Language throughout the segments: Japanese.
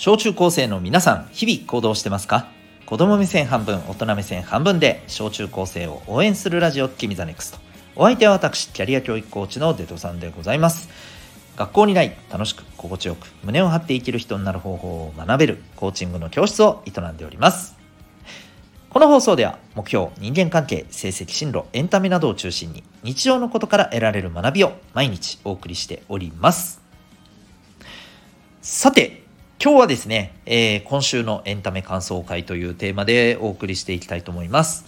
小中高生の皆さん、日々行動してますか？子供目線半分、大人目線半分で、小中高生を応援するラジオ、君 the NEXT。お相手は私、キャリア教育コーチのデトさんでございます。学校にない、楽しく、心地よく、胸を張って生きる人になる方法を学べる、コーチングの教室を営んでおります。この放送では、目標、人間関係、成績、進路、エンタメなどを中心に、日常のことから得られる学びを毎日お送りしております。さて、今日はですね、えー、今週のエンタメ感想会というテーマでお送りしていきたいと思います。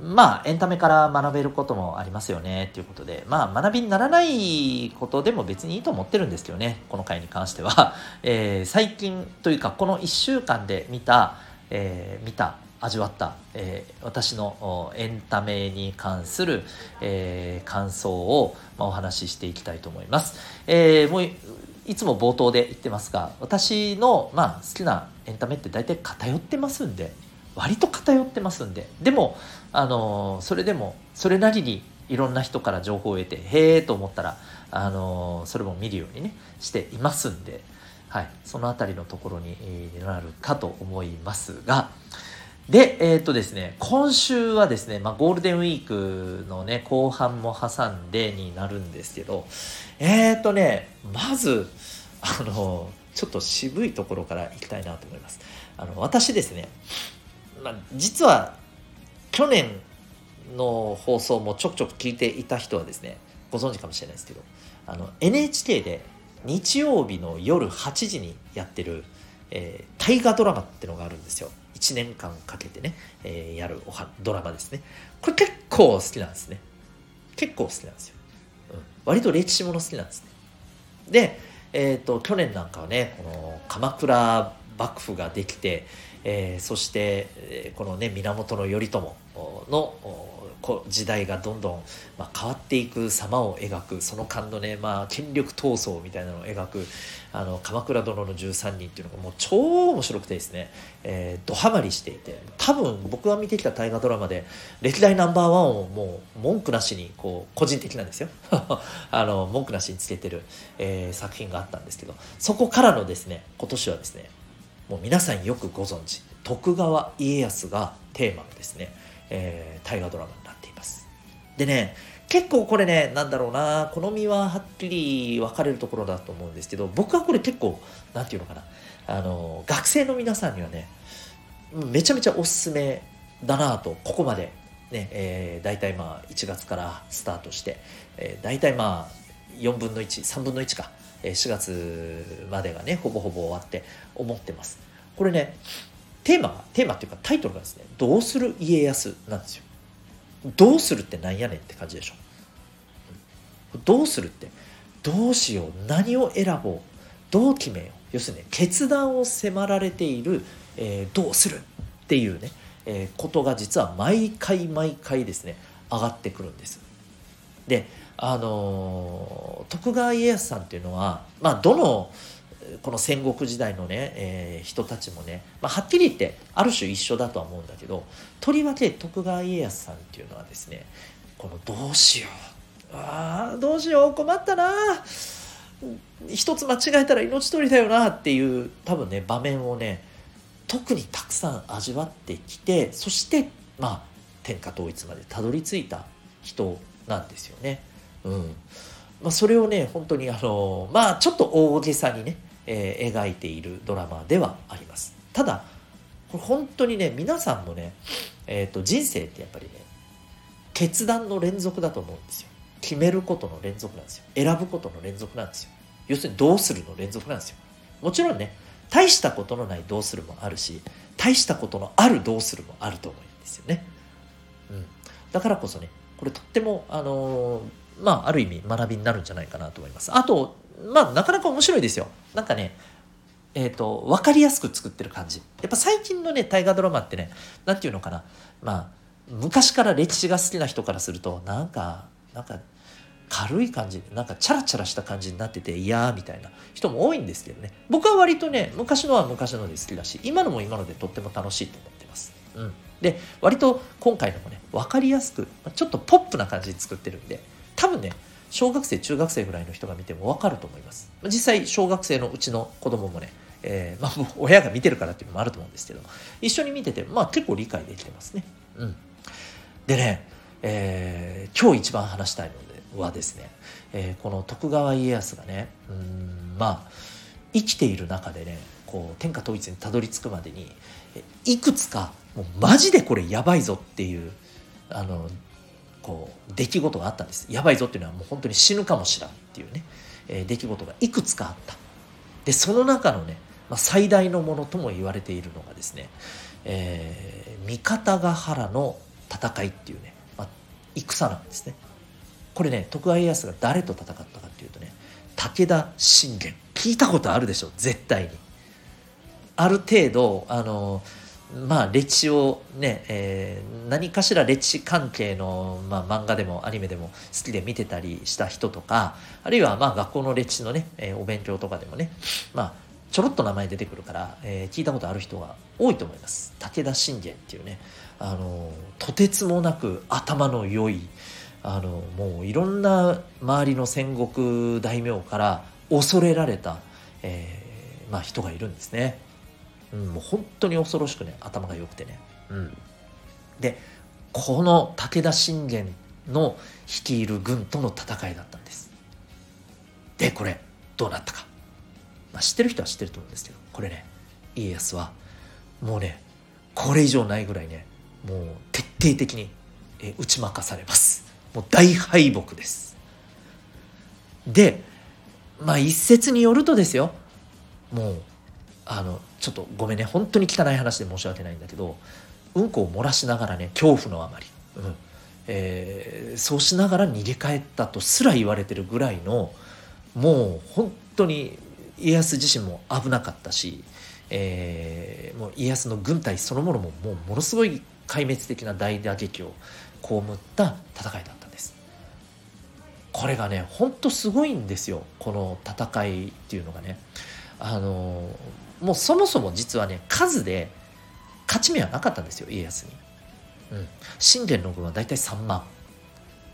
まあ、エンタメから学べることもありますよね、ということで、まあ、学びにならないことでも別にいいと思ってるんですけどね、この回に関しては。えー、最近というか、この1週間で見た、えー、見た、味わった、えー、私のエンタメに関する、えー、感想を、まあ、お話ししていきたいと思います。えー、もういつも冒頭で言ってますが私の、まあ、好きなエンタメって大体偏ってますんで割と偏ってますんででもあのそれでもそれなりにいろんな人から情報を得てへえと思ったらあのそれも見るようにねしていますんで、はい、その辺りのところになるかと思いますがでえっ、ー、とですね今週はですね、まあ、ゴールデンウィークのね後半も挟んでになるんですけどえっ、ー、とねまずあのちょっと渋いところからいきたいなと思います。あの私ですね、まあ、実は去年の放送もちょくちょく聞いていた人はですねご存知かもしれないですけどあの NHK で日曜日の夜8時にやってる、えー、大河ドラマってのがあるんですよ。1年間かけてね、えー、やるおはドラマですね。これ結構好きなんですね。結構好きなんですよ。うん。割と歴史もの好きなんですね。で、えーと、去年なんかはねこの鎌倉幕府ができて、えー、そして、えー、このね源頼朝の時代がどんどん、まあ、変わっていく様を描く。その間のね、まあ、権力闘争みたいなのを描く「あの鎌倉殿の13人」っていうのがもう超面白くてですね、えー、ドハマりしていて。多分僕が見てきた大河ドラマで歴代ナンバーワンをもう文句なしにこう個人的なんですよ。あの文句なしにつけてる、えー、作品があったんですけど。そこからのですね今年はですねもう皆さんよくご存知徳川家康がテーマのですね、えー、大河ドラマ。でね、結構これね、なんだろうな、好みははっきり分かれるところだと思うんですけど、僕はこれ結構、なんていうのかな、あの、学生の皆さんにはね、めちゃめちゃおすすめだなと、ここまで、ね、えー、大体まあ1月からスタートして、えー、大体まあ4分の1、3分の1か、え4月までがね、ほぼほぼ終わって思ってます。これね、テーマ、テーマっていうかタイトルがですね、どうする家康なんですよ。どうするってなんやねんって感じでしょ。どうするって。どうしよう。何を選ぼう。どう決めよう。要するに、ね、決断を迫られている、えー、どうするっていうね、えー、ことが実は毎回毎回ですね上がってくるんです。であのー、徳川家康さんっていうのはまあどのこの戦国時代のね、えー、人たちもね、まあ、はっきり言ってある種一緒だとは思うんだけどとりわけ徳川家康さんっていうのはですねこのどうしよう。あどうしよう。困ったな。一つ間違えたら命取りだよな。っていう多分ね場面をね特にたくさん味わってきてそしてまあ天下統一までたどり着いた人なんですよね。うん。まあ、それをね本当にあのまあちょっと大げさにねえー、描いているドラマではあります。ただ、これ本当にね、皆さんもね、えーと、人生ってやっぱりね、決断の連続だと思うんですよ。決めることの連続なんですよ。選ぶことの連続なんですよ。要するにどうするの連続なんですよ。もちろんね、大したことのないどうするもあるし、大したことのあるどうするもあると思うんですよね。うん。だからこそね、これとっても、あのー、まあ、ある意味学びになるんじゃないかなと思います。あと、まあなかなか面白いですよ。なんかねえっ、ー、と分かりやすく作ってる感じ。やっぱ最近のね大河ドラマってね何て言うのかな。まあ昔から歴史が好きな人からするとなんかなんか軽い感じなんかチャラチャラした感じになってて嫌みたいな人も多いんですけどね。僕は割とね昔のは昔ので好きだし今のも今のでとっても楽しいと思ってます。うん、で割と今回のもね分かりやすくちょっとポップな感じで作ってるんで多分ね小学生中学生ぐらいの人が見ても分かると思います実際小学生のうちの子供もねえー、まあ、親が見てるからっていうのもあると思うんですけど一緒に見てて、まあ、結構理解できてますね。うん、でね、えー、今日一番話したいのはですね、えー、この徳川家康がねうんまあ生きている中でねこう天下統一にたどり着くまでにいくつかもうマジでこれやばいぞっていうあのこう出来事があったんです。やばいぞっていうのはもう本当に死ぬかもしらんっていうね、えー、出来事がいくつかあった。でその中のね、まあ、最大のものとも言われているのがですね、えー、三方ヶ原の戦いっていうね、まあ、戦なんですね。これね徳川家康が誰と戦ったかっていうとね武田信玄。聞いたことあるでしょ？絶対に。ある程度あのまあ歴史をね、えー、何かしら歴史関係の、まあ、漫画でもアニメでも好きで見てたりした人とかあるいはまあ学校の歴史のね、えー、お勉強とかでもねまあちょろっと名前出てくるから、えー、聞いたことある人が多いと思います武田信玄っていうねあのとてつもなく頭の良いあのもういろんな周りの戦国大名から恐れられた、えーまあ、人がいるんですね。うん、もう本当に恐ろしくね頭が良くてね、うん、でこの武田信玄の率いる軍との戦いだったんです。でこれどうなったか、まあ、知ってる人は知ってると思うんですけどこれね家康はもうねこれ以上ないぐらいねもう徹底的に打ち負かされます。もう大敗北です。でまあ一説によるとですよ。もうあのちょっとごめんね本当に汚い話で申し訳ないんだけどうんこを漏らしながらね恐怖のあまり、うんえー、そうしながら逃げ帰ったとすら言われてるぐらいのもう本当に家康自身も危なかったし、えー、もう家康の軍隊そのものももうものすごい壊滅的な大打撃を被った戦いだったんです。これがねほんとすごいんですよこの戦いっていうのがね。あのもうそもそも実はね数で勝ち目はなかったんですよ家康に。うん、信玄の軍は大体3万。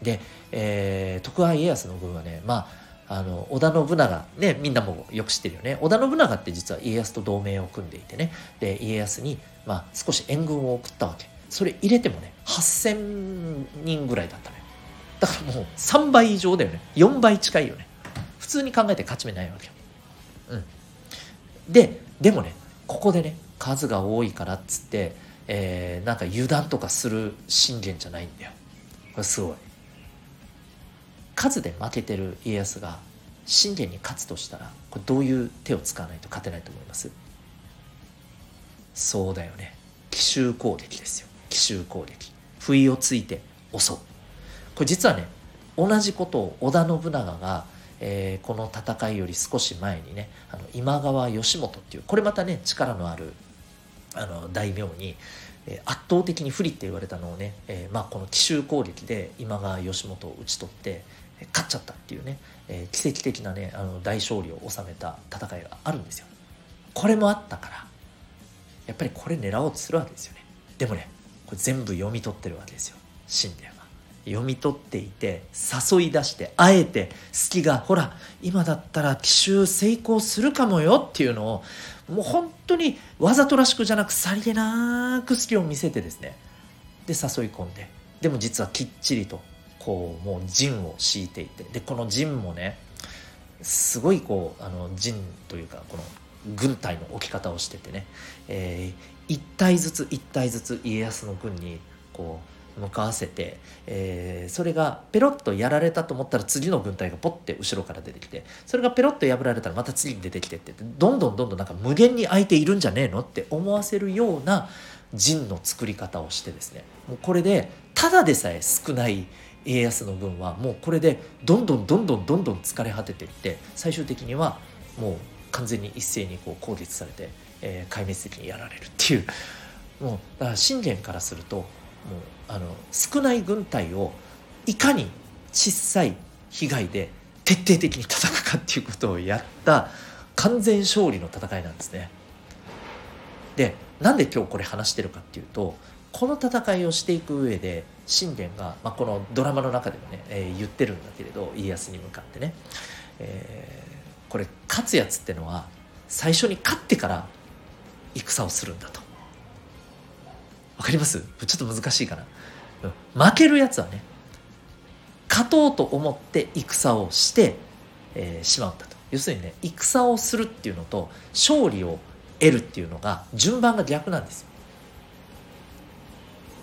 で、えー、徳川家康の軍はねまああの織田信長ねみんなもよく知ってるよね。織田信長って実は家康と同盟を組んでいてね。で家康に、まあ、少し援軍を送ったわけ。それ入れてもね8000人ぐらいだったねだからもう3倍以上だよね。4倍近いよね。普通に考えて勝ち目ないわけよ。うん。ででもねここでね数が多いからっつって、えー、なんか油断とかする信玄じゃないんだよ。これすごい。数で負けてる家康が信玄に勝つとしたらこれどういう手を使わないと勝てないと思います？そうだよね。奇襲攻撃ですよ。奇襲攻撃。不意をついて襲う。これ実はね同じことを織田信長がえー、この戦いより少し前にねあの今川義元っていうこれまたね力のあるあの大名に、えー、圧倒的に不利って言われたのをね、えー、まあ、この奇襲攻撃で今川義元を討ち取って勝っちゃったっていうね、え奇跡的なねあの大勝利を収めた戦いがあるんですよ。これもあったからやっぱりこれ狙おうとするわけですよね。でもねこれ全部読み取ってるわけですよ信玄。読み取っていて誘い出してあえて隙がほら今だったら奇襲成功するかもよっていうのをもう本当にわざとらしくじゃなくさりげなく隙を見せてですね。で誘い込んで。でも実はきっちりとこうもう陣を敷いていて。でこの陣もねすごいこうあの陣というかこの軍隊の置き方をしててね、えー、一体ずつ一体ずつ家康の軍にこう向かわせて、えー、それがペロッとやられたと思ったら次の軍隊がポッて後ろから出てきてそれがペロッと破られたらまた次に出てきてってどんどんどんどんなんか無限に空いているんじゃねえのって思わせるような陣の作り方をしてですね。もうこれでただでさえ少ない家康の軍はもうこれでどんどんどんどんどんどん疲れ果てていって最終的にはもう完全に一斉にこう攻撃されて、えー、壊滅的にやられるっていう。もうだから信玄からするともうあの少ない軍隊をいかに小さい被害で徹底的に叩くかっていうことをやった完全勝利の戦いなんですね。でなんで今日これ話してるかっていうとこの戦いをしていく上で信玄が、まあ、このドラマの中でもね、えー、言ってるんだけれど家康に向かってね、えー、これ勝つやつってのは最初に勝ってから戦をするんだとわかります？ちょっと難しいかな、負けるやつはね勝とうと思って戦をして、えー、しまうんだと。要するにね戦をするっていうのと勝利を得るっていうのが順番が逆なんです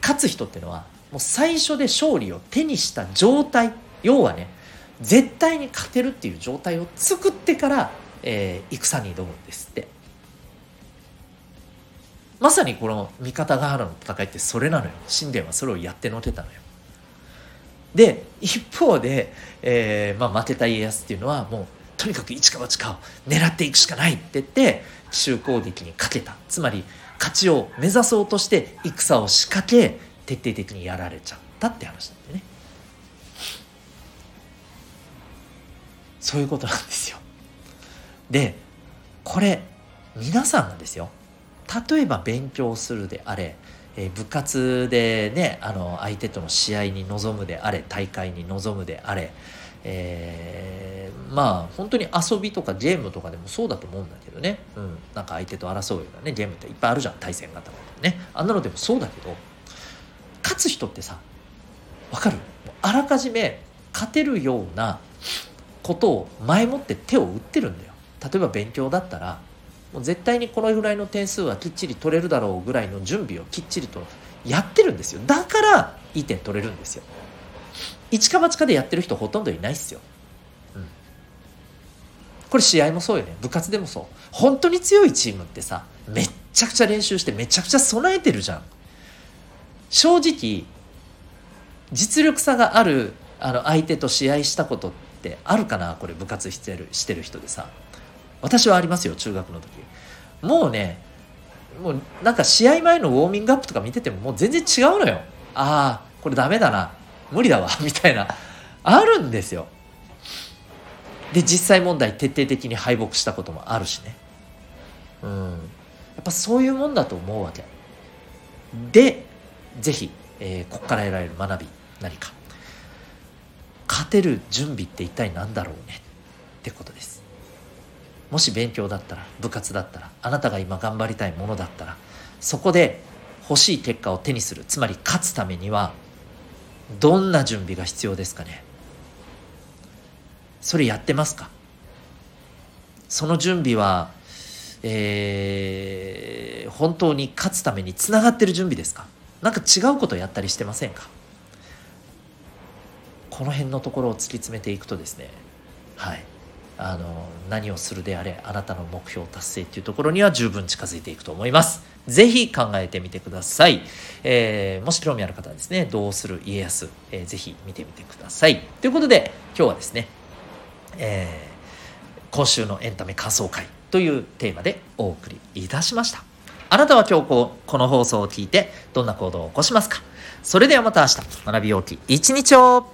勝つ人っていうのはもう最初で勝利を手にした状態要はね絶対に勝てるっていう状態を作ってから、えー、戦に挑むんですって。まさにこの味方側の戦いってそれなのよ。神殿はそれをやってのけたのよ。で一方で、えーまあ、負けた家康っていうのはもうとにかく一か八かを狙っていくしかないって言って奇襲攻撃にかけた。つまり勝ちを目指そうとして戦を仕掛け徹底的にやられちゃったって話なんでね。そういうことなんですよ。でこれ皆さんがですよ。例えば勉強するであれ、えー、部活でねあの相手との試合に臨むであれ大会に臨むであれ、えー、まあ本当に遊びとかゲームとかでもそうだと思うんだけどね、うん、なんか相手と争うようなねゲームっていっぱいあるじゃん対戦型のね。あんなのでもそうだけど勝つ人ってさ分かる？あらかじめ勝てるようなことを前もって手を打ってるんだよ。例えば勉強だったらもう絶対にこのぐらいの点数はきっちり取れるだろうぐらいの準備をきっちりとやってるんですよ。だからいい点取れるんですよ。一か八かでやってる人ほとんどいないっすよ、うん、これ試合もそうよね。部活でもそう。本当に強いチームってさめっちゃくちゃ練習してめちゃくちゃ備えてるじゃん。正直実力差があるあの相手と試合したことってあるかな？これ部活してるしてる人でさ。私はありますよ中学の時。もうねもうなんか試合前のウォーミングアップとか見ててももう全然違うのよ。ああこれダメだな。無理だわ。みたいな。あるんですよ。で実際問題徹底的に敗北したこともあるしね。うん。やっぱそういうもんだと思うわけ。でぜひ、えー、ここから得られる学び何か。勝てる準備って一体何だろうね。ってことです。もし勉強だったら部活だったらあなたが今頑張りたいものだったらそこで欲しい結果を手にする。つまり勝つためにはどんな準備が必要ですかね？それやってますか？その準備は、えー、本当に勝つためにつながってる準備ですか？なんか違うことやったりしてませんか？この辺のところを突き詰めていくとですねはい。あの何をするであれあなたの目標達成っていうところには十分近づいていくと思います。ぜひ考えてみてください、えー、もし興味ある方はですねどうする家康、えー、ぜひ見てみてください。ということで今日はですね、えー、今週のエンタメ感想会というテーマでお送りいたしました。あなたは今日ここの放送を聞いてどんな行動を起こしますか？それではまた明日学びようき一日を